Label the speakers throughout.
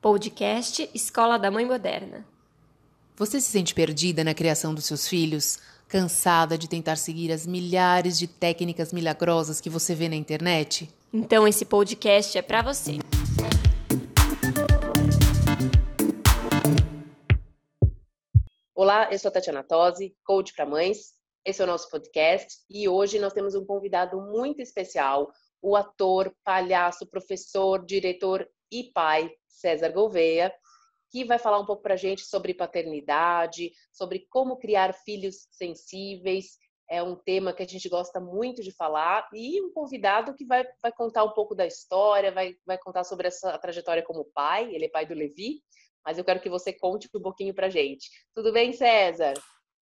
Speaker 1: Podcast Escola da Mãe Moderna.
Speaker 2: Você se sente perdida na criação dos seus filhos? Cansada de tentar seguir as milhares de técnicas milagrosas que você vê na internet?
Speaker 1: Então esse podcast é para você.
Speaker 3: Olá, eu sou a Tatiana Tosi, coach para mães. Esse é o nosso podcast e hoje nós temos um convidado muito especial, o ator, palhaço, professor, diretor e pai César Gouveia, que vai falar um pouco para a gente sobre paternidade, sobre como criar filhos sensíveis. É um tema que a gente gosta muito de falar e um convidado que vai, vai contar um pouco da história, vai, vai contar sobre essa trajetória como pai. Ele é pai do Levi, mas eu quero que você conte um pouquinho para gente. Tudo bem, César?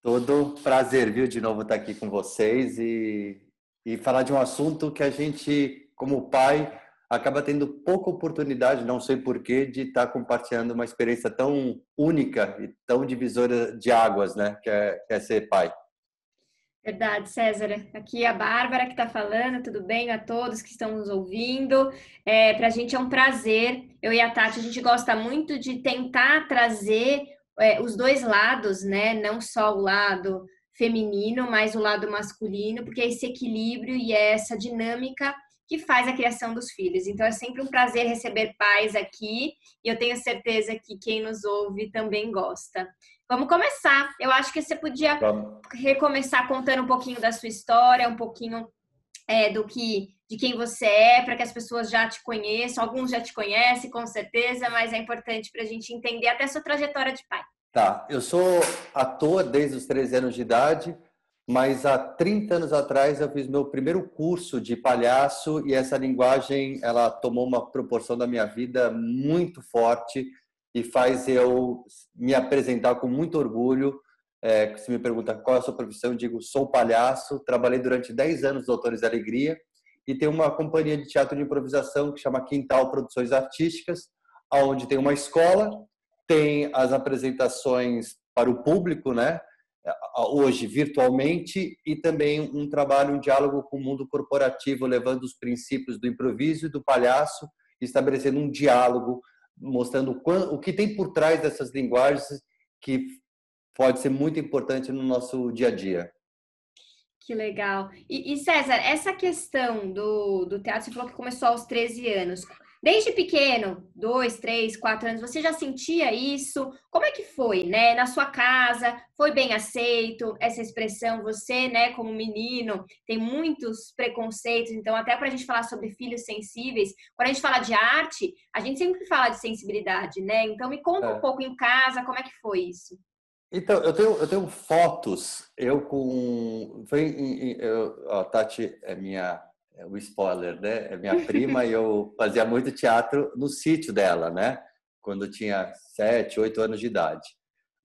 Speaker 4: Tudo prazer, viu, de novo estar aqui com vocês e, e falar de um assunto que a gente, como pai, acaba tendo pouca oportunidade, não sei porquê, de estar compartilhando uma experiência tão única e tão divisora de águas, né? Que é, que é ser pai.
Speaker 1: Verdade, César. Aqui é a Bárbara que está falando. Tudo bem a todos que estão nos ouvindo? É, Para a gente é um prazer. Eu e a Tati, a gente gosta muito de tentar trazer é, os dois lados, né? Não só o lado feminino, mas o lado masculino, porque é esse equilíbrio e é essa dinâmica que faz a criação dos filhos. Então é sempre um prazer receber pais aqui e eu tenho certeza que quem nos ouve também gosta. Vamos começar. Eu acho que você podia Vamos. recomeçar contando um pouquinho da sua história, um pouquinho é, do que de quem você é, para que as pessoas já te conheçam. Alguns já te conhecem, com certeza, mas é importante para a gente entender até a sua trajetória de pai.
Speaker 4: Tá, eu sou ator desde os 13 anos de idade mas há 30 anos atrás eu fiz meu primeiro curso de palhaço e essa linguagem ela tomou uma proporção da minha vida muito forte e faz eu me apresentar com muito orgulho. É, se me pergunta qual é a sua profissão, eu digo sou palhaço. Trabalhei durante 10 anos no Doutores da Alegria e tenho uma companhia de teatro de improvisação que chama Quintal Produções Artísticas, onde tem uma escola, tem as apresentações para o público, né? hoje virtualmente e também um trabalho, um diálogo com o mundo corporativo, levando os princípios do improviso e do palhaço, estabelecendo um diálogo, mostrando o que tem por trás dessas linguagens que pode ser muito importante no nosso dia a dia.
Speaker 1: Que legal. E, e, César, essa questão do, do teatro, você falou que começou aos 13 anos. Desde pequeno, dois, três, quatro anos, você já sentia isso? Como é que foi, né? Na sua casa, foi bem aceito essa expressão? Você, né, como menino, tem muitos preconceitos, então até para a gente falar sobre filhos sensíveis, quando a gente fala de arte, a gente sempre fala de sensibilidade, né? Então me conta é. um pouco em casa, como é que foi isso?
Speaker 4: Então, eu tenho, eu tenho fotos, eu com. Foi, eu, ó, Tati é minha o spoiler, né? É minha prima e eu fazia muito teatro no sítio dela, né? Quando eu tinha sete, oito anos de idade.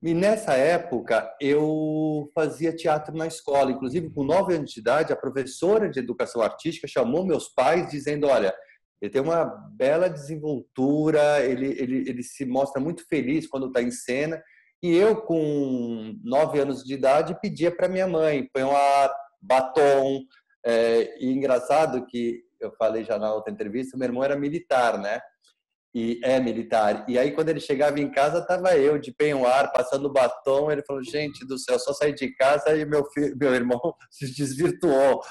Speaker 4: E nessa época eu fazia teatro na escola, inclusive com nove anos de idade, a professora de educação artística chamou meus pais dizendo: olha, ele tem uma bela desenvoltura, ele, ele, ele se mostra muito feliz quando está em cena. E eu, com nove anos de idade, pedia para minha mãe: põe um ar, batom, é, e engraçado que eu falei já na outra entrevista, meu irmão era militar, né? E é militar. E aí quando ele chegava em casa, tava eu de penhoar, passando batom. Ele falou: "Gente do céu, só saí de casa e meu filho, meu irmão se desvirtuou".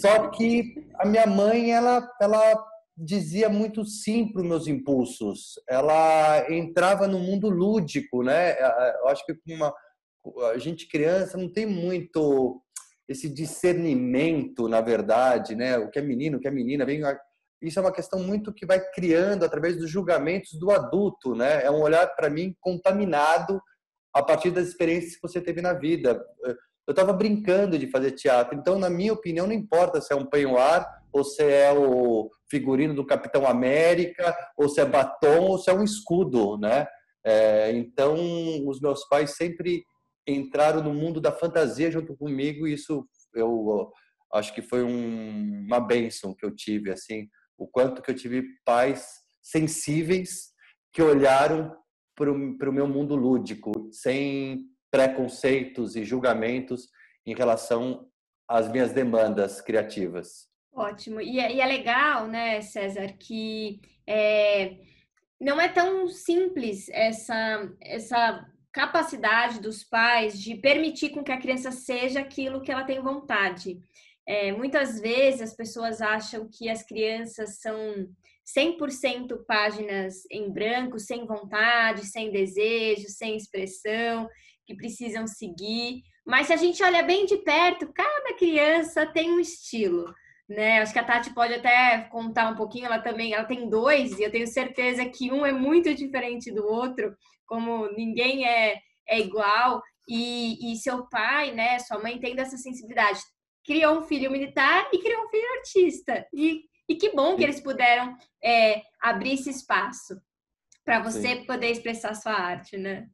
Speaker 4: Só que a minha mãe, ela ela dizia muito sim para os meus impulsos. Ela entrava no mundo lúdico, né? Eu acho que uma a gente criança não tem muito esse discernimento, na verdade, né? O que é menino, o que é menina, vem isso é uma questão muito que vai criando através dos julgamentos do adulto, né? É um olhar para mim contaminado a partir das experiências que você teve na vida. Eu estava brincando de fazer teatro, então na minha opinião não importa se é um penhoar ou se é o figurino do Capitão América ou se é batom ou se é um escudo, né? É, então os meus pais sempre entraram no mundo da fantasia junto comigo e isso eu acho que foi um, uma bênção que eu tive, assim, o quanto que eu tive pais sensíveis que olharam para o meu mundo lúdico, sem preconceitos e julgamentos em relação às minhas demandas criativas.
Speaker 1: Ótimo. E é, e é legal, né, César, que é, não é tão simples essa, essa capacidade dos pais de permitir com que a criança seja aquilo que ela tem vontade. É, muitas vezes as pessoas acham que as crianças são 100% páginas em branco, sem vontade, sem desejo, sem expressão, que precisam seguir. Mas se a gente olha bem de perto, cada criança tem um estilo. Né? Acho que a Tati pode até contar um pouquinho, ela também, ela tem dois, e eu tenho certeza que um é muito diferente do outro, como ninguém é, é igual, e, e seu pai, né, sua mãe tem essa sensibilidade. Criou um filho militar e criou um filho artista. E e que bom que eles puderam é, abrir esse espaço para você Sim. poder expressar sua arte, né?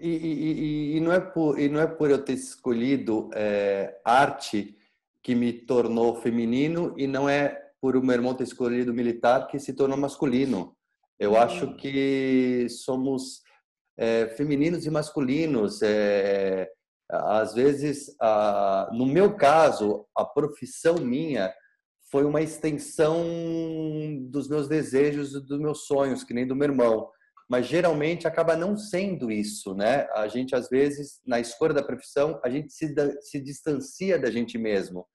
Speaker 4: E, e, e, não é por, e não é por eu ter escolhido é, arte que me tornou feminino e não é por o meu irmão ter escolhido militar que se tornou masculino. Eu uhum. acho que somos é, femininos e masculinos. É, às vezes, a, no meu caso, a profissão minha foi uma extensão dos meus desejos e dos meus sonhos, que nem do meu irmão. Mas geralmente acaba não sendo isso, né? A gente às vezes na escolha da profissão a gente se, se distancia da gente mesmo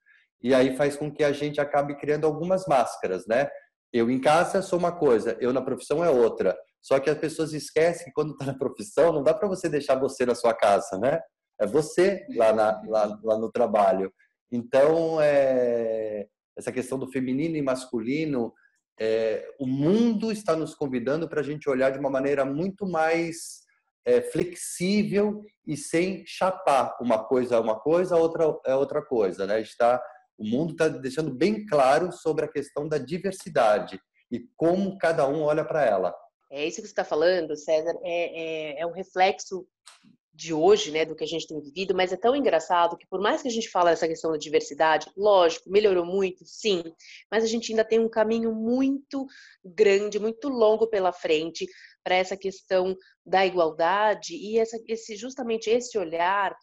Speaker 4: e aí faz com que a gente acabe criando algumas máscaras, né? Eu em casa sou uma coisa, eu na profissão é outra. Só que as pessoas esquecem que quando está na profissão não dá para você deixar você na sua casa, né? É você lá, na, lá, lá no trabalho. Então, é, essa questão do feminino e masculino, é, o mundo está nos convidando para a gente olhar de uma maneira muito mais é, flexível e sem chapar uma coisa é uma coisa, outra é outra coisa, né? Está o mundo está deixando bem claro sobre a questão da diversidade e como cada um olha para ela.
Speaker 3: É isso que você está falando, César, é, é, é um reflexo de hoje, né, do que a gente tem vivido, mas é tão engraçado que por mais que a gente fale essa questão da diversidade, lógico, melhorou muito, sim, mas a gente ainda tem um caminho muito grande, muito longo pela frente para essa questão da igualdade e essa, esse justamente esse olhar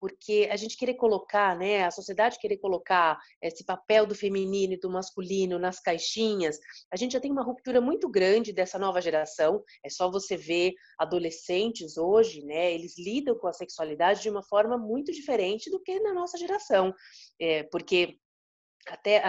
Speaker 3: porque a gente querer colocar, né, a sociedade querer colocar esse papel do feminino e do masculino nas caixinhas, a gente já tem uma ruptura muito grande dessa nova geração. É só você ver adolescentes hoje, né, eles lidam com a sexualidade de uma forma muito diferente do que na nossa geração, é, porque até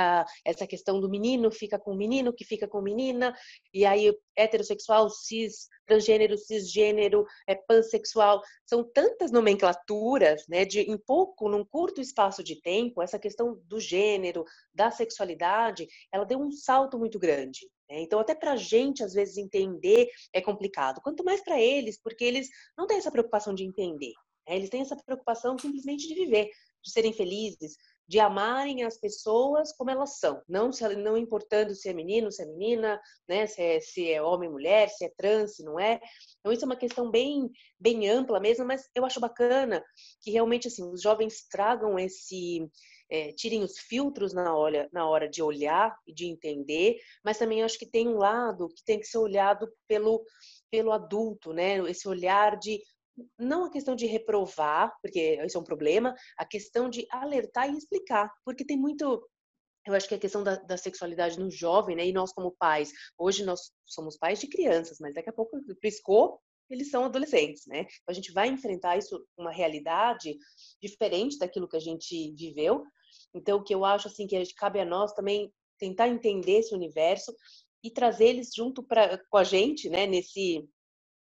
Speaker 3: essa questão do menino fica com menino, que fica com menina, e aí heterossexual, cis, transgênero, cisgênero, é, pansexual, são tantas nomenclaturas, né, de em pouco, num curto espaço de tempo, essa questão do gênero, da sexualidade, ela deu um salto muito grande. Né? Então, até para a gente, às vezes, entender é complicado, quanto mais para eles, porque eles não têm essa preocupação de entender, né? eles têm essa preocupação simplesmente de viver, de serem felizes, de amarem as pessoas como elas são, não se, não importando se é menino, se é menina, né, se é, se é homem, mulher, se é trans, se não é. Então isso é uma questão bem bem ampla mesmo, mas eu acho bacana que realmente assim os jovens tragam esse é, tirem os filtros na hora, na hora de olhar e de entender, mas também acho que tem um lado que tem que ser olhado pelo, pelo adulto, né? Esse olhar de não a questão de reprovar, porque isso é um problema, a questão de alertar e explicar, porque tem muito eu acho que a questão da, da, sexualidade no jovem, né? E nós como pais, hoje nós somos pais de crianças, mas daqui a pouco piscou, eles são adolescentes, né? Então a gente vai enfrentar isso uma realidade diferente daquilo que a gente viveu. Então o que eu acho assim que cabe a nós também tentar entender esse universo e trazer eles junto pra, com a gente, né? Nesse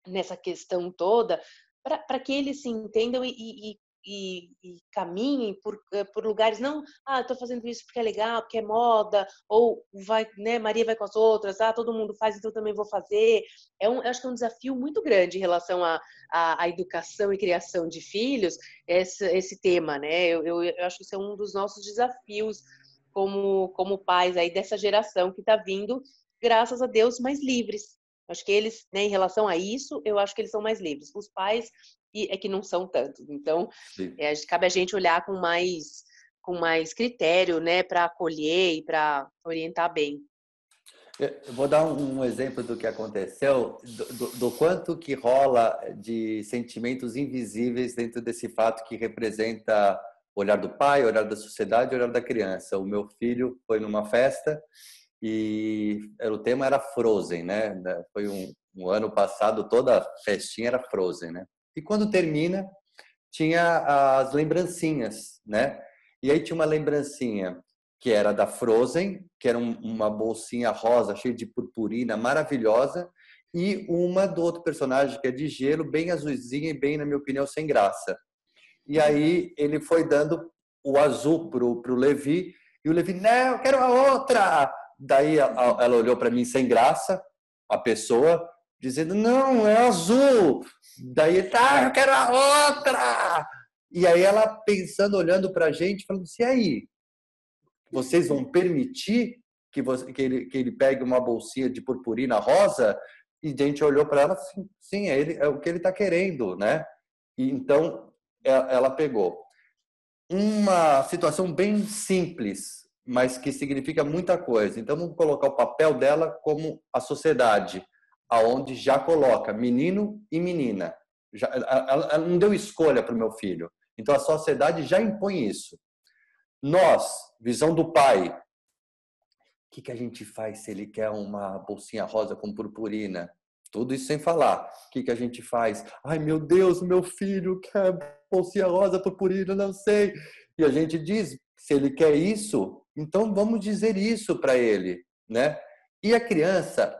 Speaker 3: nessa questão toda, para que eles se entendam e, e, e, e caminhem por, eh, por lugares não, ah, estou fazendo isso porque é legal, porque é moda, ou vai, né, Maria vai com as outras, ah, todo mundo faz, então também vou fazer. É um, acho que é um desafio muito grande em relação à a, a, a, educação e criação de filhos, esse, esse tema, né? Eu, eu, eu acho que isso é um dos nossos desafios como, como pais aí dessa geração que está vindo, graças a Deus, mais livres, Acho que eles, né, em relação a isso, eu acho que eles são mais livres. Os pais é que não são tanto. Então, é, cabe a gente olhar com mais com mais critério, né, para acolher e para orientar bem.
Speaker 4: Eu vou dar um exemplo do que aconteceu, do, do, do, quanto que rola de sentimentos invisíveis dentro desse fato que representa o olhar do pai, o olhar da sociedade, o olhar da criança. O meu filho foi numa festa e o tema era Frozen, né? Foi um, um ano passado, toda festinha era Frozen, né? E quando termina, tinha as lembrancinhas, né? E aí tinha uma lembrancinha que era da Frozen, que era uma bolsinha rosa cheia de purpurina, maravilhosa, e uma do outro personagem que é de gelo, bem azulzinha e bem, na minha opinião, sem graça. E aí ele foi dando o azul pro, pro Levi, e o Levi, não, eu quero a outra! Daí ela olhou para mim sem graça, a pessoa, dizendo, não, é azul! Daí, tá, eu quero a outra! E aí ela pensando, olhando para a gente, falando assim, aí? vocês vão permitir que, você, que, ele, que ele pegue uma bolsinha de purpurina rosa? E a gente olhou para ela assim, sim, é, ele, é o que ele está querendo, né? E então ela pegou uma situação bem simples, mas que significa muita coisa. Então vamos colocar o papel dela como a sociedade, aonde já coloca menino e menina. Já, ela, ela não deu escolha para o meu filho. Então a sociedade já impõe isso. Nós, visão do pai, o que, que a gente faz se ele quer uma bolsinha rosa com purpurina? Tudo isso sem falar. O que, que a gente faz? Ai, meu Deus, meu filho quer bolsinha rosa, purpurina, não sei. E a gente diz, se ele quer isso, então vamos dizer isso para ele, né? E a criança,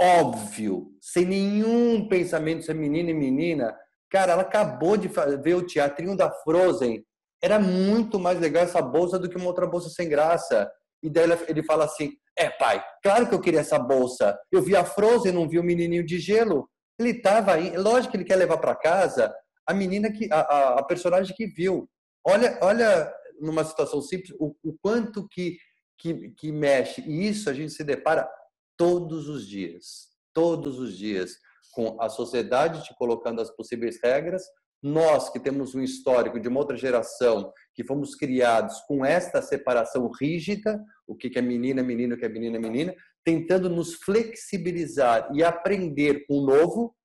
Speaker 4: óbvio, sem nenhum pensamento se é menino e menina, cara, ela acabou de ver o teatrinho da Frozen era muito mais legal essa bolsa do que uma outra bolsa sem graça. E daí ele fala assim: É, pai, claro que eu queria essa bolsa. Eu vi a Frozen, não vi o menininho de gelo. Ele estava aí, lógico que ele quer levar para casa a menina que, a, a, a, personagem que viu. Olha, olha numa situação simples o, o quanto que, que, que mexe. E isso a gente se depara todos os dias, todos os dias, com a sociedade te colocando as possíveis regras, nós que temos um histórico de uma outra geração, que fomos criados com esta separação rígida, o que é menina, menino, o que é menina, menina, tentando nos flexibilizar e aprender com o novo,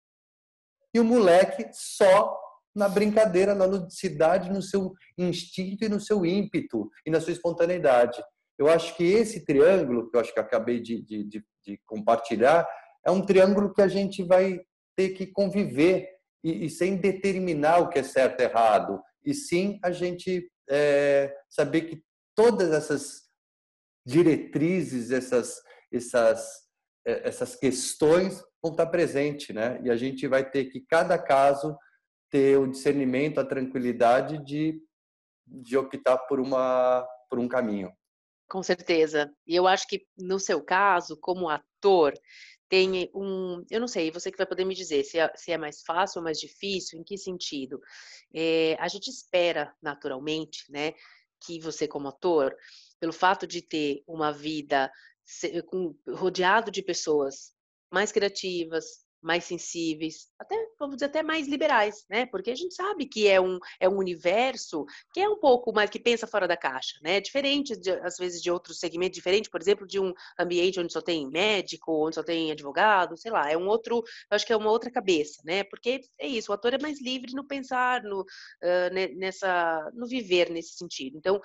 Speaker 4: e o moleque só na brincadeira, na ludicidade, no seu instinto e no seu ímpeto e na sua espontaneidade. Eu acho que esse triângulo, que eu acho que acabei de, de, de, de compartilhar, é um triângulo que a gente vai ter que conviver e, e sem determinar o que é certo e errado, e sim a gente é, saber que todas essas diretrizes, essas, essas, é, essas questões vão estar presentes, né? E a gente vai ter que, cada caso, ter o discernimento, a tranquilidade de, de optar por, uma, por um caminho.
Speaker 3: Com certeza. E eu acho que, no seu caso, como ator, tem um, eu não sei, você que vai poder me dizer se é, se é mais fácil ou mais difícil, em que sentido? É, a gente espera naturalmente, né, que você como ator, pelo fato de ter uma vida rodeado de pessoas mais criativas, mais sensíveis, até vamos dizer até mais liberais, né? Porque a gente sabe que é um é um universo que é um pouco mais que pensa fora da caixa, né? Diferente de, às vezes de outros segmentos, diferente, por exemplo, de um ambiente onde só tem médico, onde só tem advogado, sei lá, é um outro, acho que é uma outra cabeça, né? Porque é isso, o ator é mais livre no pensar, no uh, nessa, no viver nesse sentido. Então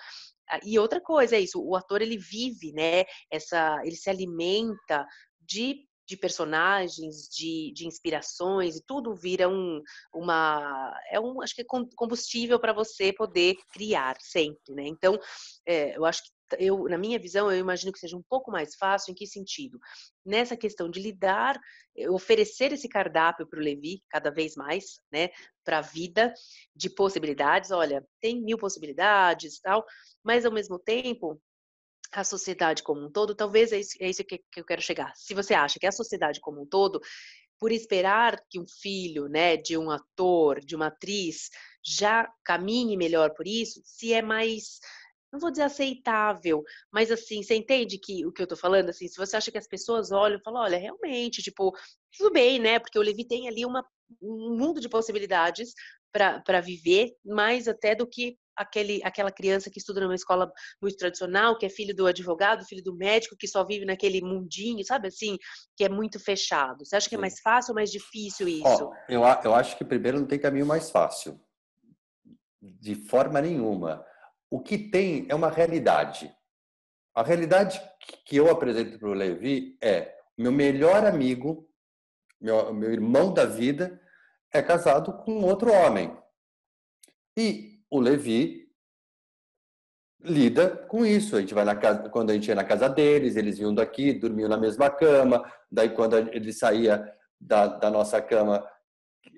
Speaker 3: e outra coisa é isso, o ator ele vive, né? Essa, ele se alimenta de de personagens, de, de inspirações, e tudo vira um, uma, é um, acho que é combustível para você poder criar sempre, né? Então, é, eu acho que eu, na minha visão, eu imagino que seja um pouco mais fácil. Em que sentido? Nessa questão de lidar, oferecer esse cardápio para o Levi cada vez mais, né, para a vida de possibilidades. Olha, tem mil possibilidades, tal, mas ao mesmo tempo a sociedade como um todo, talvez é isso, é isso que, que eu quero chegar. Se você acha que a sociedade como um todo, por esperar que um filho, né, de um ator, de uma atriz, já caminhe melhor por isso, se é mais não vou dizer aceitável, mas assim, você entende que o que eu tô falando, assim, se você acha que as pessoas olham e falam, olha, realmente, tipo, tudo bem, né? Porque o Levi tem ali uma, um mundo de possibilidades para viver, mais até do que aquele, aquela criança que estuda numa escola muito tradicional, que é filho do advogado, filho do médico, que só vive naquele mundinho, sabe assim, que é muito fechado? Você acha que é mais fácil ou mais difícil isso?
Speaker 4: Oh, eu, eu acho que primeiro não tem caminho mais fácil. De forma nenhuma. O que tem é uma realidade. A realidade que eu apresento para o Levi é meu melhor amigo, meu, meu irmão da vida, é casado com outro homem. E o Levi lida com isso. A gente vai na casa, quando a gente ia na casa deles, eles vinham daqui, dormiam na mesma cama. Daí, quando ele saía da, da nossa cama,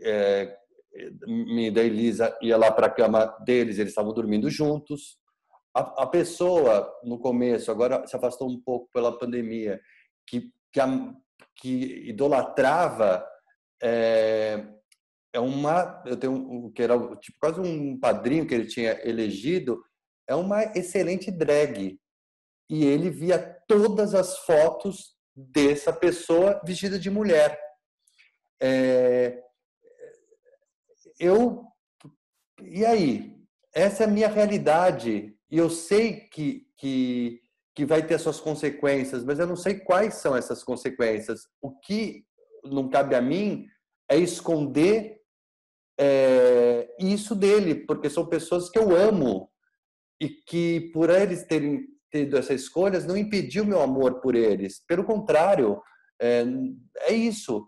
Speaker 4: é, me da Elisa ia lá para a cama deles, eles estavam dormindo juntos. A, a, pessoa, no começo, agora se afastou um pouco pela pandemia, que, que, a, que idolatrava é, é uma eu tenho um que era tipo quase um padrinho que ele tinha elegido é uma excelente drag. E ele via todas as fotos dessa pessoa vestida de mulher. É, eu e aí? Essa é a minha realidade. E eu sei que que que vai ter suas consequências mas eu não sei quais são essas consequências. O que não cabe a mim é esconder é, isso dele, porque são pessoas que eu amo e que por eles terem tido essas escolhas não impediu meu amor por eles. Pelo contrário, é, é isso.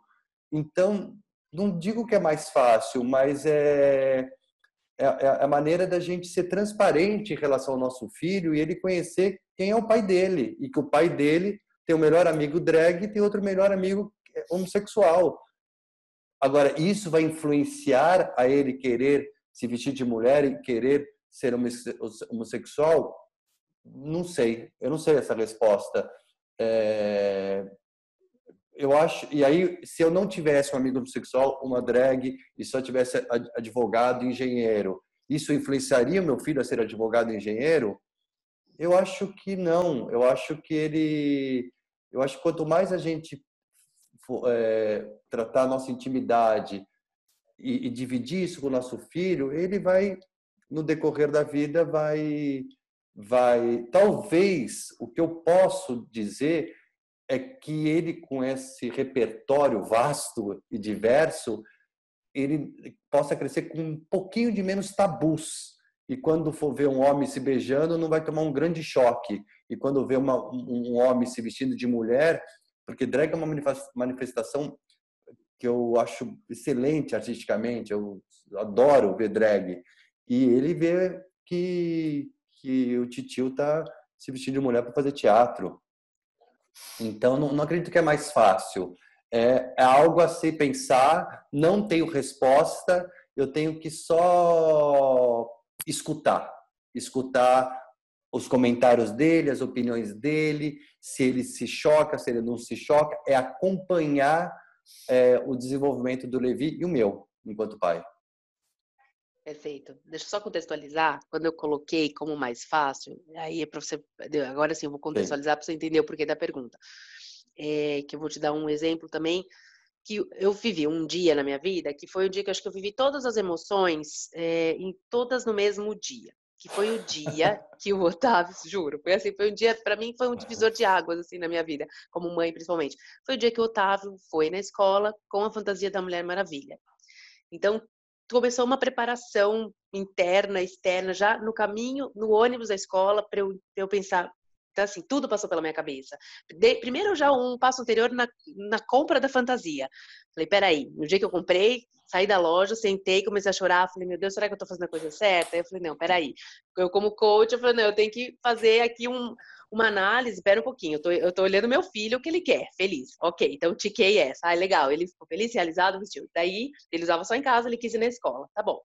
Speaker 4: Então, não digo que é mais fácil, mas é, é, é a maneira da gente ser transparente em relação ao nosso filho e ele conhecer quem é o pai dele e que o pai dele tem o melhor amigo drag e tem outro melhor amigo homossexual. Agora, isso vai influenciar a ele querer se vestir de mulher e querer ser homossexual? Não sei, eu não sei essa resposta. É... Eu acho, e aí, se eu não tivesse um amigo homossexual, uma drag, e só tivesse advogado engenheiro, isso influenciaria meu filho a ser advogado e engenheiro? Eu acho que não. Eu acho que ele. Eu acho que quanto mais a gente é, tratar a nossa intimidade e, e, dividir isso com o nosso filho, ele vai, no decorrer da vida, vai, vai. Talvez o que eu posso dizer é que ele, com esse repertório vasto e diverso, ele possa crescer com um pouquinho de menos tabus. E quando for ver um homem se beijando, não vai tomar um grande choque. E quando vê uma, um homem se vestindo de mulher, porque drag é uma manifestação que eu acho excelente artisticamente, eu adoro ver drag. E ele vê que, que o titio tá se vestindo de mulher para fazer teatro. Então, não, não, acredito que é mais fácil. É, é algo a se pensar, não tenho resposta, eu tenho que só escutar. Escutar os comentários dele, as opiniões dele, se ele se choca, se ele não se choca, é acompanhar é, o desenvolvimento do Levi e o meu, enquanto pai.
Speaker 3: Perfeito. Deixa eu só contextualizar. Quando eu coloquei como mais fácil, aí é para você. Agora sim, eu vou contextualizar para você entender o porquê da pergunta. É, que eu vou te dar um exemplo também que eu vivi um dia na minha vida que foi o dia que eu acho que eu vivi todas as emoções é, em todas no mesmo dia que foi o dia que o Otávio, juro, foi assim, foi um dia, para mim foi um divisor de águas, assim, na minha vida, como mãe principalmente. Foi o dia que o Otávio foi na escola com a fantasia da Mulher Maravilha. Então, começou uma preparação interna, externa, já no caminho, no ônibus da escola, para eu, eu pensar, então, assim, tudo passou pela minha cabeça. De, primeiro, já um passo anterior na, na compra da fantasia. Falei, peraí, no dia que eu comprei, saí da loja, sentei, comecei a chorar. Falei, meu Deus, será que eu tô fazendo a coisa certa? Eu falei, não, peraí. Eu, como coach, eu falei, não, eu tenho que fazer aqui um, uma análise. Pera um pouquinho, eu tô, eu tô olhando meu filho, o que ele quer, feliz. Ok, então tiquei essa. Ah, legal, ele ficou feliz, realizado, vestiu. Daí, ele usava só em casa, ele quis ir na escola. Tá bom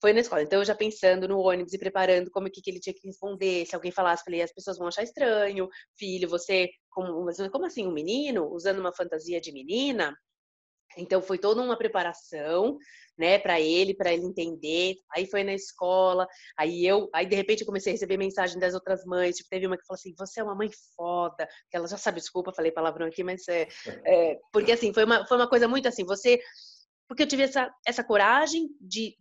Speaker 3: foi na escola. Então, eu já pensando no ônibus e preparando como que, que ele tinha que responder. Se alguém falasse, falei, as pessoas vão achar estranho. Filho, você, como, como assim, um menino usando uma fantasia de menina? Então, foi toda uma preparação, né, para ele, para ele entender. Aí foi na escola. Aí eu, aí de repente eu comecei a receber mensagem das outras mães. Tipo, teve uma que falou assim: "Você é uma mãe foda". Que ela já sabe, desculpa, falei palavrão aqui, mas é, é porque assim foi uma foi uma coisa muito assim. Você porque eu tive essa, essa coragem de,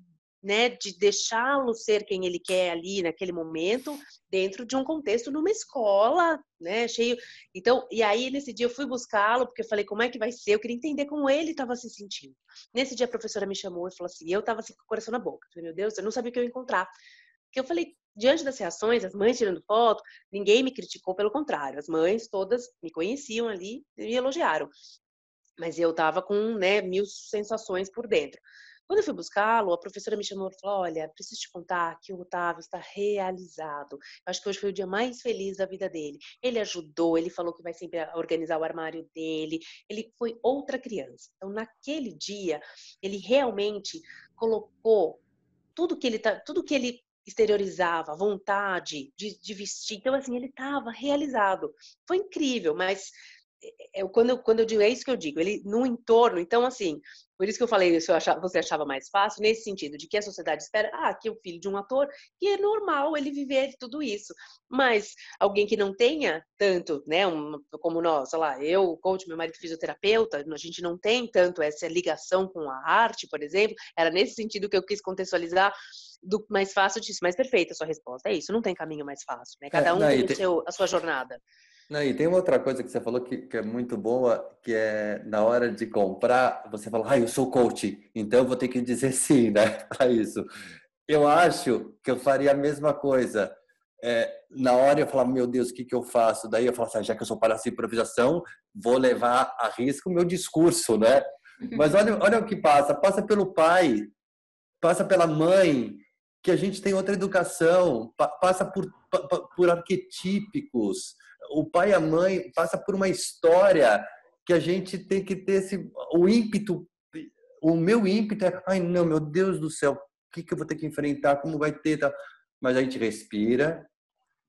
Speaker 3: né, de deixá-lo ser quem ele quer ali naquele momento, dentro de um contexto numa escola, né, cheio. Então, e aí nesse dia eu fui buscá-lo porque eu falei como é que vai ser, eu queria entender como ele estava se sentindo. Nesse dia a professora me chamou e falou assim, eu estava assim com o coração na boca, falei, meu Deus, eu não sabia o que eu encontrar. Porque eu falei, diante das reações, as mães tirando foto, ninguém me criticou, pelo contrário, as mães todas me conheciam ali e me elogiaram. Mas eu estava com né, mil sensações por dentro. Quando eu fui buscá-lo, a professora me chamou e falou: Olha, preciso te contar que o Otávio está realizado. Eu acho que hoje foi o dia mais feliz da vida dele. Ele ajudou, ele falou que vai sempre organizar o armário dele. Ele foi outra criança. Então, naquele dia, ele realmente colocou tudo que ele tá, tudo que ele exteriorizava, vontade de, de vestir. Então, assim, ele estava realizado. Foi incrível, mas é, quando, eu, quando eu digo, é isso que eu digo, ele no entorno, então assim, por isso que eu falei, se eu achava, você achava mais fácil, nesse sentido, de que a sociedade espera, ah, que é o filho de um ator, que é normal ele viver tudo isso. Mas alguém que não tenha tanto, né, um, como nós, sei lá, eu, coach, meu marido fisioterapeuta, a gente não tem tanto essa ligação com a arte, por exemplo, era nesse sentido que eu quis contextualizar do mais fácil disso, mais perfeita a sua resposta. É isso, não tem caminho mais fácil, né? Cada é, um é, não, tem, tem... a sua jornada.
Speaker 4: Não, e tem uma outra coisa que você falou que, que, é muito boa, que é na hora de comprar, você fala, ah, eu sou coach, então eu vou ter que dizer sim, né, para isso. Eu acho que eu faria a mesma coisa. É, na hora eu falar, meu Deus, o que, que eu faço? Daí eu falo assim, ah, já que eu sou para improvisação, vou levar a risco o meu discurso, né? Mas olha, olha o que passa, passa pelo pai, passa pela mãe, que a gente tem outra educação, passa por, por arquetípicos, o pai e a mãe passa por uma história que a gente tem que ter esse o ímpeto o meu ímpeto é ai não meu Deus do céu o que que eu vou ter que enfrentar como vai ter mas a gente respira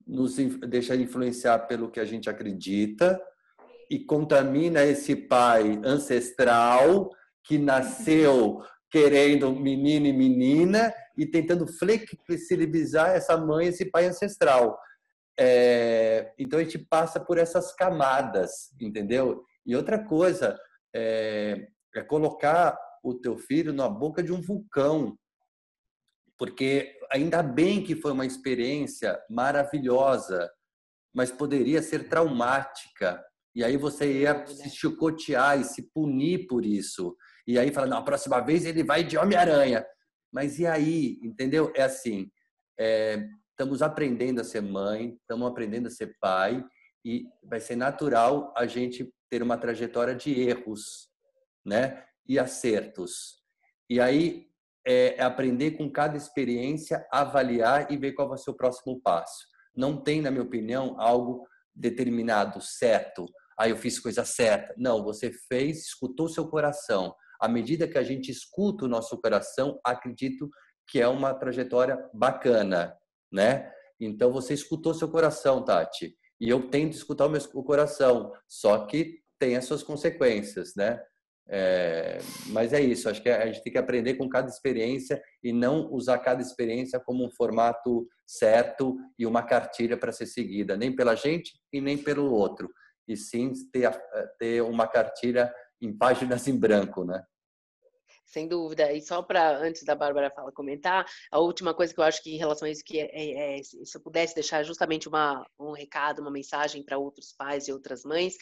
Speaker 4: nos deixa influenciar pelo que a gente acredita e contamina esse pai ancestral que nasceu querendo menino e menina e tentando flexibilizar essa mãe, esse pai ancestral. É, então a gente passa por essas camadas, entendeu? E outra coisa é, é colocar o teu filho na boca de um vulcão, porque ainda bem que foi uma experiência maravilhosa, mas poderia ser traumática. E aí você ia se chicotear e se punir por isso. E aí fala, na próxima vez ele vai de Homem-Aranha. Mas e aí, entendeu? É assim, é, estamos aprendendo a ser mãe, estamos aprendendo a ser pai e vai ser natural a gente ter uma trajetória de erros, né? E acertos. E aí é, é aprender com cada experiência, avaliar e ver qual vai ser o próximo passo. Não tem, na minha opinião, algo determinado, certo. Ah, eu fiz coisa certa. Não, você fez, escutou seu coração. À medida que a gente escuta o nosso coração, acredito que é uma trajetória bacana né? Então você escutou seu coração, Tati. E eu tento escutar o meu o coração, só que tem as suas consequências, né? É, mas é isso, acho que a gente tem que aprender com cada experiência e não usar cada experiência como um formato certo e uma cartilha para ser seguida, nem pela gente e nem pelo outro, e sim ter, ter uma cartilha em páginas em branco, né?
Speaker 3: Sem dúvida. E só para, antes da Bárbara fala, comentar, a última coisa que eu acho que em relação a isso, que é, é, é se eu pudesse deixar justamente uma, um recado, uma mensagem para outros pais e outras mães,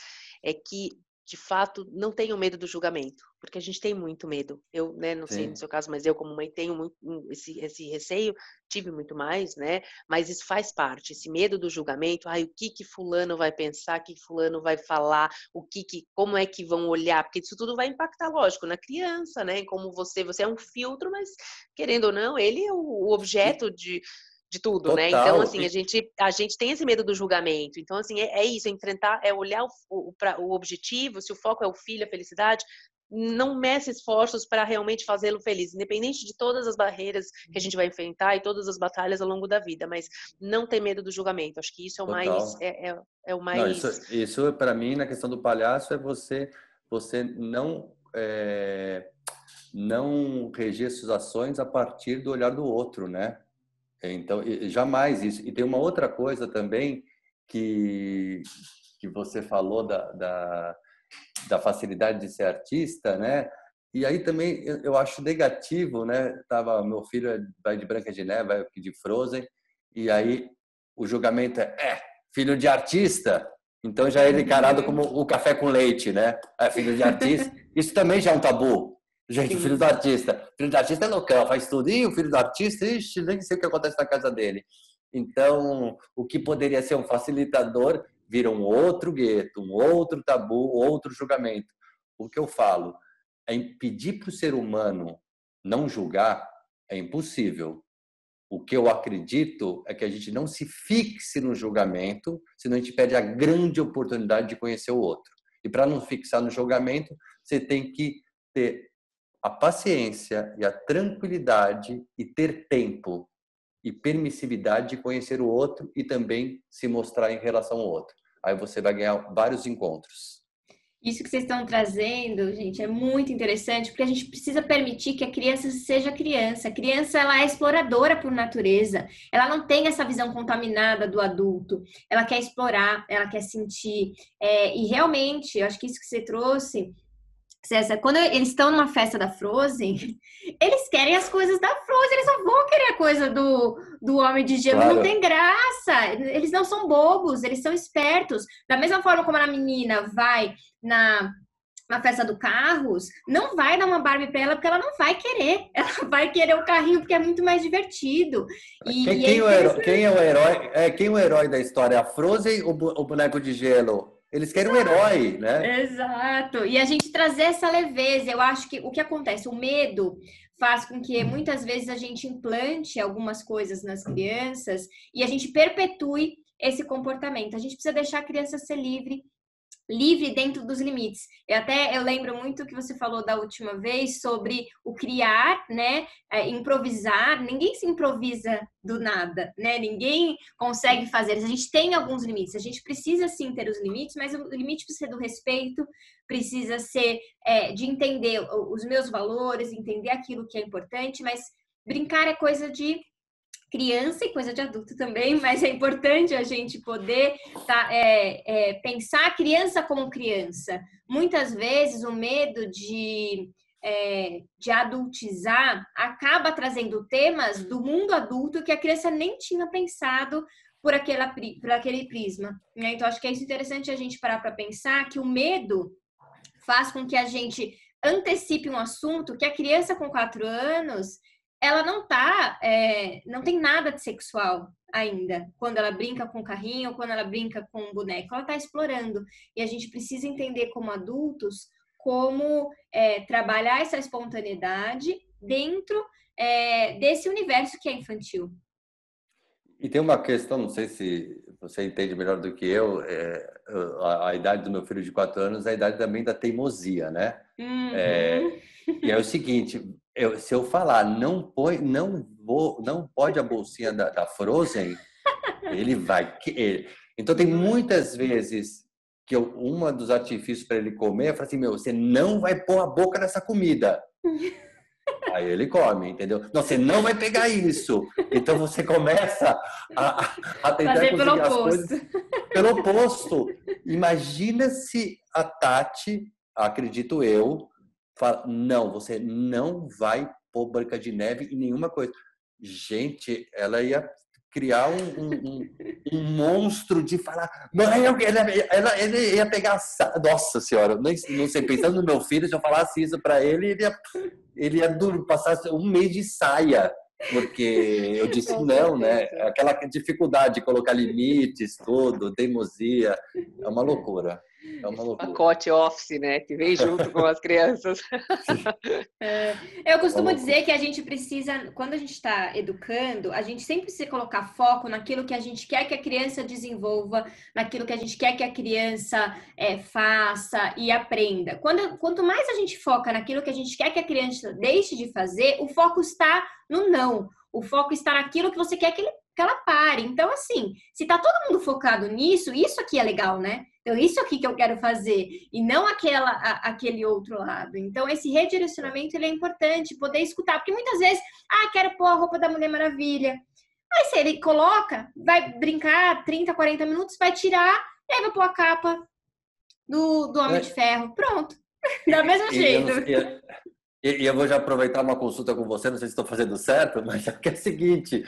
Speaker 3: é que de fato, não tenham medo do julgamento, porque a gente tem muito medo. Eu, né, não Sim. sei no seu caso, mas eu como mãe tenho muito esse, esse receio, tive muito mais, né? Mas isso faz parte, esse medo do julgamento. Ai, o que que fulano vai pensar, o que fulano vai falar, o que que, como é que vão olhar? Porque isso tudo vai impactar, lógico, na criança, né? Como você, você é um filtro, mas querendo ou não, ele é o objeto de de tudo, Total. né? Então, assim, a gente, a gente tem esse medo do julgamento. Então, assim, é, é isso, é enfrentar, é olhar o, o, pra, o objetivo, se o foco é o filho, a felicidade, não meça esforços para realmente fazê-lo feliz, independente de todas as barreiras que a gente vai enfrentar e todas as batalhas ao longo da vida, mas não ter medo do julgamento. Acho que isso é o Total. mais é, é, é, o mais.
Speaker 4: Não, isso, isso para mim na questão do palhaço é você você não é, não reger suas ações a partir do olhar do outro, né? Então, jamais isso. E tem uma outra coisa também que, que você falou da, da, da facilidade de ser artista, né? E aí também eu acho negativo, né? Tava meu filho vai de Branca de Neve, vai de Frozen, e aí o julgamento é, é filho de artista, então já é encarado como o café com leite, né? É filho de artista. Isso também já é um tabu. Gente, o filho do artista. filho do artista é loucão, faz tudo. E o filho do artista, ixi, nem sei o que acontece na casa dele. Então, o que poderia ser um facilitador vira um outro gueto, um outro tabu, outro julgamento. O que eu falo é impedir para o ser humano não julgar é impossível. O que eu acredito é que a gente não se fixe no julgamento, senão a gente perde a grande oportunidade de conhecer o outro. E para não fixar no julgamento, você tem que ter a paciência e a tranquilidade e ter tempo e permissividade de conhecer o outro e também se mostrar em relação ao outro. Aí você vai ganhar vários encontros.
Speaker 1: Isso que vocês estão trazendo, gente, é muito interessante, porque a gente precisa permitir que a criança seja criança. A criança, ela é exploradora por natureza. Ela não tem essa visão contaminada do adulto. Ela quer explorar, ela quer sentir. É, e realmente, eu acho que isso que você trouxe César, quando eles estão numa festa da Frozen, eles querem as coisas da Frozen, eles não vão querer a coisa do, do Homem de Gelo, claro. não tem graça. Eles não são bobos, eles são espertos. Da mesma forma como a menina vai na, na festa do Carros, não vai dar uma Barbie pra ela porque ela não vai querer. Ela vai querer o carrinho porque é muito mais divertido.
Speaker 4: E, quem, quem, é o herói, quem, é o herói, é, quem é o herói da história? A Frozen ou o boneco de gelo? Eles querem um herói, né?
Speaker 1: Exato. E a gente trazer essa leveza. Eu acho que o que acontece, o medo faz com que muitas vezes a gente implante algumas coisas nas crianças e a gente perpetue esse comportamento. A gente precisa deixar a criança ser livre livre dentro dos limites. Eu até eu lembro muito que você falou da última vez sobre o criar, né, é, improvisar. Ninguém se improvisa do nada, né? Ninguém consegue fazer. A gente tem alguns limites. A gente precisa sim ter os limites, mas o limite precisa ser do respeito, precisa ser é, de entender os meus valores, entender aquilo que é importante. Mas brincar é coisa de criança e coisa de adulto também, mas é importante a gente poder tá, é, é, pensar a criança como criança. Muitas vezes o medo de, é, de adultizar acaba trazendo temas do mundo adulto que a criança nem tinha pensado por, aquela, por aquele prisma. Né? Então, acho que é isso interessante a gente parar para pensar que o medo faz com que a gente antecipe um assunto que a criança com quatro anos ela não tá, é, não tem nada de sexual ainda. Quando ela brinca com o carrinho, quando ela brinca com o boneco, ela tá explorando. E a gente precisa entender como adultos como é, trabalhar essa espontaneidade dentro é, desse universo que é infantil.
Speaker 4: E tem uma questão, não sei se você entende melhor do que eu, é, a, a, idade do meu filho de quatro anos é a idade também da teimosia, né? Uhum. É, e é o seguinte, eu, se eu falar não põe, não vou, não pode a bolsinha da, da Frozen, ele vai. Ele, então tem muitas vezes que eu, uma dos artifícios para ele comer é falar assim, meu, você não vai pôr a boca nessa comida. Aí ele come, entendeu? Não, você não vai pegar isso. Então você começa a, a tentar Fazer conseguir as coisas pelo oposto. Imagina se a Tati, acredito eu, fala, não, você não vai pôr Branca de Neve em nenhuma coisa. Gente, ela ia criar um, um, um, monstro de falar, mãe, ela, ela, ele ia pegar, nossa senhora, não, não sei, pensando no meu filho, se eu falasse isso para ele, ele ia, ele ia passar um mês de saia, porque eu disse não, né? Aquela dificuldade de colocar limites, tudo, teimosia, é uma loucura. É uma loucura.
Speaker 3: Pacote office, né? Que vem junto com as crianças.
Speaker 1: É, eu costumo dizer que a gente precisa, quando a gente está educando, a gente sempre precisa colocar foco naquilo que a gente quer que a criança desenvolva, naquilo que a gente quer que a criança é, faça e aprenda. Quando, quanto mais a gente foca naquilo que a gente quer que a criança deixe de fazer, o foco está no não. O foco está naquilo que você quer que, ele, que ela pare. Então, assim, se tá todo mundo focado nisso, isso aqui é legal, né? Então, isso aqui que eu quero fazer, e não aquela, a, aquele outro lado. Então, esse redirecionamento ele é importante, poder escutar, porque muitas vezes, ah, quero pôr a roupa da Mulher Maravilha. Aí, se ele coloca, vai brincar 30, 40 minutos, vai tirar, e aí vai pôr a capa do, do Homem é. de Ferro. Pronto. Da mesmo jeito.
Speaker 4: E, e, eu vou já aproveitar uma consulta com você, não sei se estou fazendo certo, mas é, é o seguinte: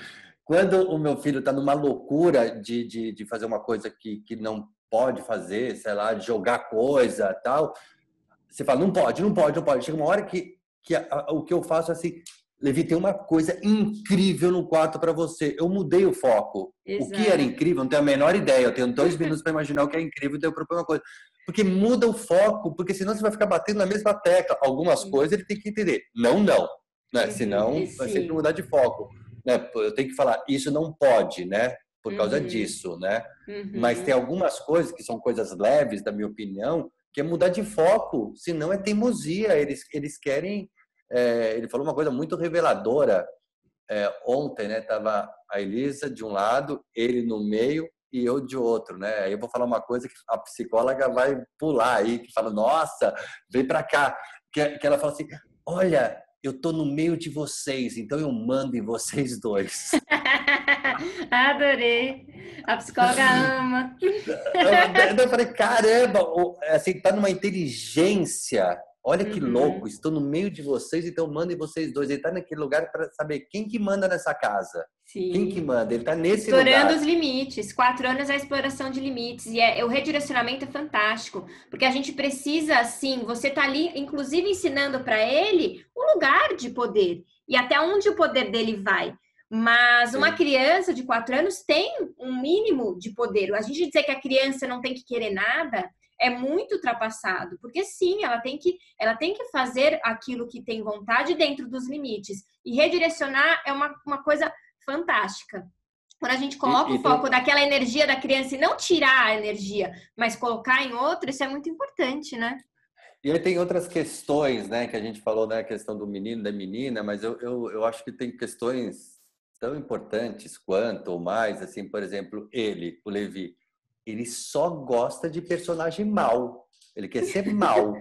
Speaker 4: quando o meu filho está numa loucura de, de, de, fazer uma coisa que, que não pode fazer, sei lá, de jogar coisa tal, você fala, não pode, não pode, não pode. Chega uma hora que, que a, a, o que eu faço é assim, Levi, tem uma coisa incrível no quarto para você. Eu mudei o foco. Exato. O que era incrível, não tenho a menor ideia. Eu tenho dois minutos para imaginar o que é incrível, então eu proponho uma coisa. Porque muda o foco, porque senão você vai ficar batendo na mesma tecla. Algumas Sim. coisas ele tem que entender. Não, não. Né? Senão Sim. vai sempre mudar de foco. Né? Eu tenho que falar, isso não pode, né? Por causa uhum. disso, né? Uhum. Mas tem algumas coisas que são coisas leves, da minha opinião, que é mudar de foco. Senão é teimosia. Eles, eles querem é, ele falou uma coisa muito reveladora é, ontem, né? Tava a Elisa de um lado, ele no meio e eu de outro, né? Aí eu vou falar uma coisa que a psicóloga vai pular aí, que fala, nossa, vem para cá. Que, que ela fala assim, olha, eu tô no meio de vocês, então eu mando em vocês dois.
Speaker 1: Adorei. A psicóloga ama.
Speaker 4: eu, falei, caramba, assim, tá numa inteligência Olha que uhum. louco, estou no meio de vocês, então mandem vocês dois. Ele está naquele lugar para saber quem que manda nessa casa. Sim. Quem que manda? Ele está nesse
Speaker 1: Explorando
Speaker 4: lugar.
Speaker 1: os limites. Quatro anos é a exploração de limites. E é, o redirecionamento é fantástico. Porque a gente precisa, assim, você está ali, inclusive, ensinando para ele o lugar de poder. E até onde o poder dele vai. Mas uma criança de quatro anos tem um mínimo de poder. A gente dizer que a criança não tem que querer nada é muito ultrapassado, porque sim, ela tem que ela tem que fazer aquilo que tem vontade dentro dos limites e redirecionar é uma, uma coisa fantástica. Quando a gente coloca e, e o foco tem... daquela energia da criança e não tirar a energia, mas colocar em outra, isso é muito importante, né?
Speaker 4: E aí tem outras questões, né, que a gente falou, né, a questão do menino, da menina, mas eu, eu, eu acho que tem questões tão importantes quanto ou mais, assim, por exemplo, ele, o Levi, ele só gosta de personagem mal. Ele quer ser mal.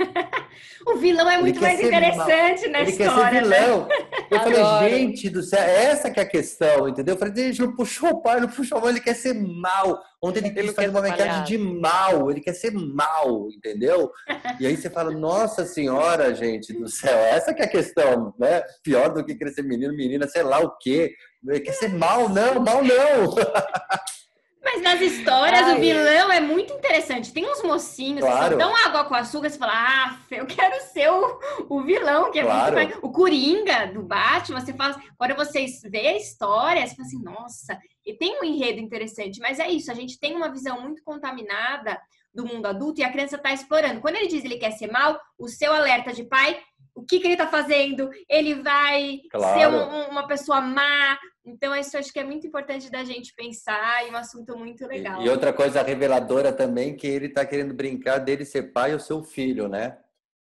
Speaker 1: o vilão é muito mais interessante na
Speaker 4: ele
Speaker 1: história.
Speaker 4: Ele quer ser né? vilão. Né? Eu Adoro. falei, gente do céu, essa que é a questão, entendeu? Eu falei, gente, não puxou o pai, não puxou o pai, ele quer ser mal. Ontem ele quis fazer uma maquiagem de mal, ele quer ser mal, entendeu? E aí você fala, nossa senhora, gente do céu, essa que é a questão, né? Pior do que querer ser menino, menina, sei lá o quê. Ele quer ser mal, não, mal não.
Speaker 1: Mas nas histórias, Ai. o vilão é muito interessante. Tem uns mocinhos claro. que são tão água com açúcar, você fala, ah, eu quero ser o, o vilão, que é claro. muito. O Coringa, do Batman, você fala... Quando vocês vê a história, você fala assim, nossa, e tem um enredo interessante. Mas é isso, a gente tem uma visão muito contaminada do mundo adulto e a criança está explorando. Quando ele diz que ele quer ser mal, o seu alerta de pai o que, que ele está fazendo, ele vai claro. ser um, uma pessoa má. Então, isso acho que é muito importante da gente pensar e um assunto muito legal.
Speaker 4: E, e outra coisa reveladora também, que ele está querendo brincar dele ser pai ou seu filho, né?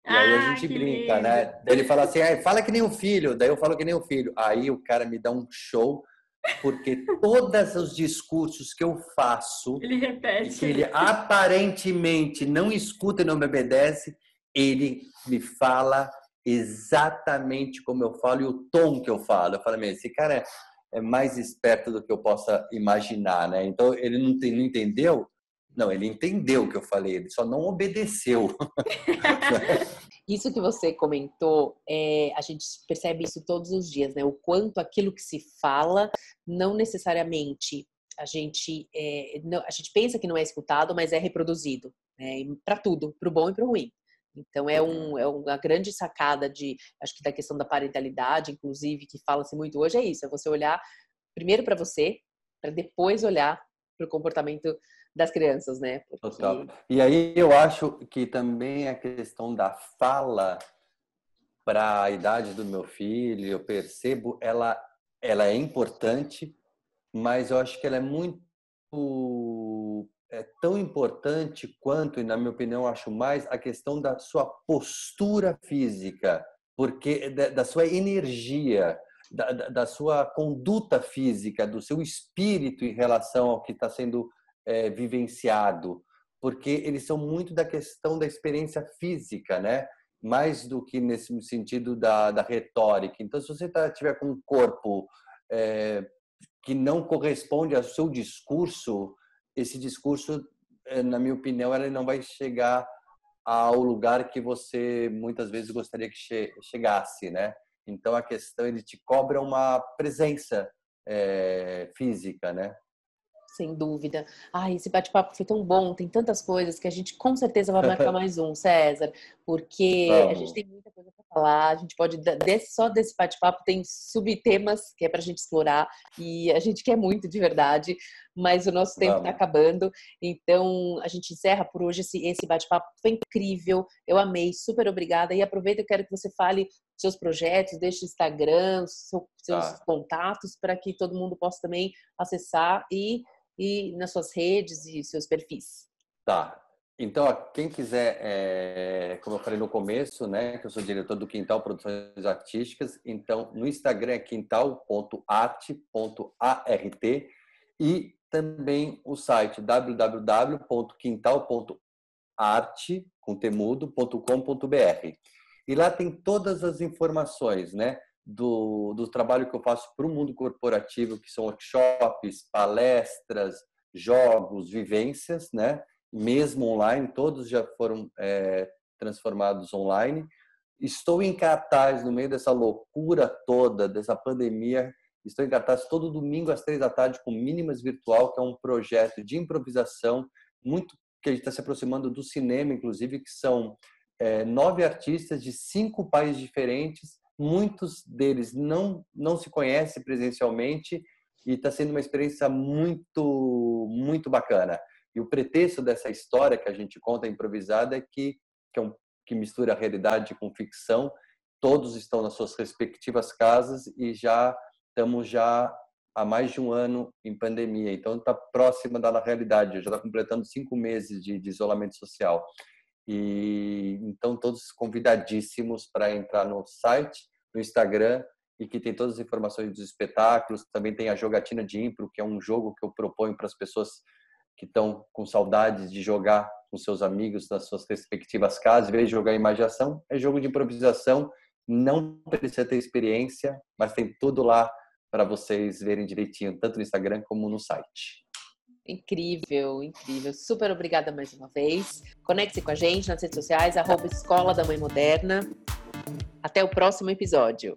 Speaker 4: E aí ah, a gente brinca, lindo. né? Ele fala assim, ah, fala que nem o filho. Daí eu falo que nem o filho. Aí o cara me dá um show, porque todos os discursos que eu faço,
Speaker 1: ele repete.
Speaker 4: que ele aparentemente não escuta e não me obedece, ele me fala exatamente como eu falo e o tom que eu falo. Eu falo, esse cara é, é mais esperto do que eu possa imaginar, né? Então, ele não, tem, não entendeu? Não, ele entendeu o que eu falei, ele só não obedeceu.
Speaker 3: isso que você comentou, é, a gente percebe isso todos os dias, né? O quanto aquilo que se fala não necessariamente a gente é, não, a gente pensa que não é escutado, mas é reproduzido, né? Para tudo, para o bom e para o ruim. Então é, um, é uma grande sacada de, acho que da questão da parentalidade, inclusive, que fala-se muito hoje, é isso, é você olhar primeiro para você, para depois olhar para o comportamento das crianças, né?
Speaker 4: Porque... Total. E aí eu acho que também a questão da fala para a idade do meu filho, eu percebo, ela, ela é importante, mas eu acho que ela é muito é tão importante quanto, e na minha opinião acho mais, a questão da sua postura física, porque da, da sua energia, da, da, sua conduta física, do seu espírito em relação ao que está sendo é, vivenciado, porque eles são muito da questão da experiência física, né? Mais do que nesse sentido da, da retórica. Então, se você tá, tiver com um corpo é, que não corresponde ao seu discurso, esse discurso, eh, na minha opinião, ele não vai chegar ao lugar que você muitas vezes gostaria que che chegasse, né? Então a questão ele te cobra uma presença é, física, né?
Speaker 3: Sem dúvida. Ai, esse bate-papo foi tão bom, tem tantas coisas que a gente com certeza vai marcar mais um, César, porque Vamos. a gente tem muita coisa para falar, a gente pode, desse, só desse bate-papo tem subtemas que é para a gente explorar e a gente quer muito de verdade, mas o nosso tempo está acabando, então a gente encerra por hoje esse, esse bate-papo, foi incrível, eu amei, super obrigada e aproveita, eu quero que você fale seus projetos, deixe o Instagram, seu, seus tá. contatos para que todo mundo possa também acessar e e nas suas redes e seus perfis.
Speaker 4: Tá. Então, quem quiser, é, como eu falei no começo, né, que eu sou diretor do Quintal Produções Artísticas, então no Instagram é quintal.arte.art e também o site www.quintal.arte.com.br. E lá tem todas as informações, né? Do, do trabalho que eu faço para o mundo corporativo, que são workshops, palestras, jogos, vivências, né? mesmo online, todos já foram é, transformados online. Estou em cartaz no meio dessa loucura toda, dessa pandemia. Estou em cartaz todo domingo às três da tarde com Mínimas Virtual, que é um projeto de improvisação muito que a gente está se aproximando do cinema, inclusive, que são é, nove artistas de cinco países diferentes muitos deles não não se conhecem presencialmente e está sendo uma experiência muito muito bacana. E o pretexto dessa história que a gente conta improvisada é que que, é um, que mistura a realidade com ficção. Todos estão nas suas respectivas casas e já estamos já há mais de um ano em pandemia. Então está próxima da realidade. Já está completando cinco meses de, de isolamento social. E então todos convidadíssimos para entrar no site, no Instagram e que tem todas as informações dos espetáculos. Também tem a jogatina de impro, que é um jogo que eu proponho para as pessoas que estão com saudades de jogar com seus amigos nas suas respectivas casas, em vez de jogar imaginação, é jogo de improvisação. Não precisa ter experiência, mas tem tudo lá para vocês verem direitinho, tanto no Instagram como no site.
Speaker 3: Incrível, incrível. Super obrigada mais uma vez. Conecte-se com a gente nas redes sociais, arroba Escola da Mãe Moderna. Até o próximo episódio.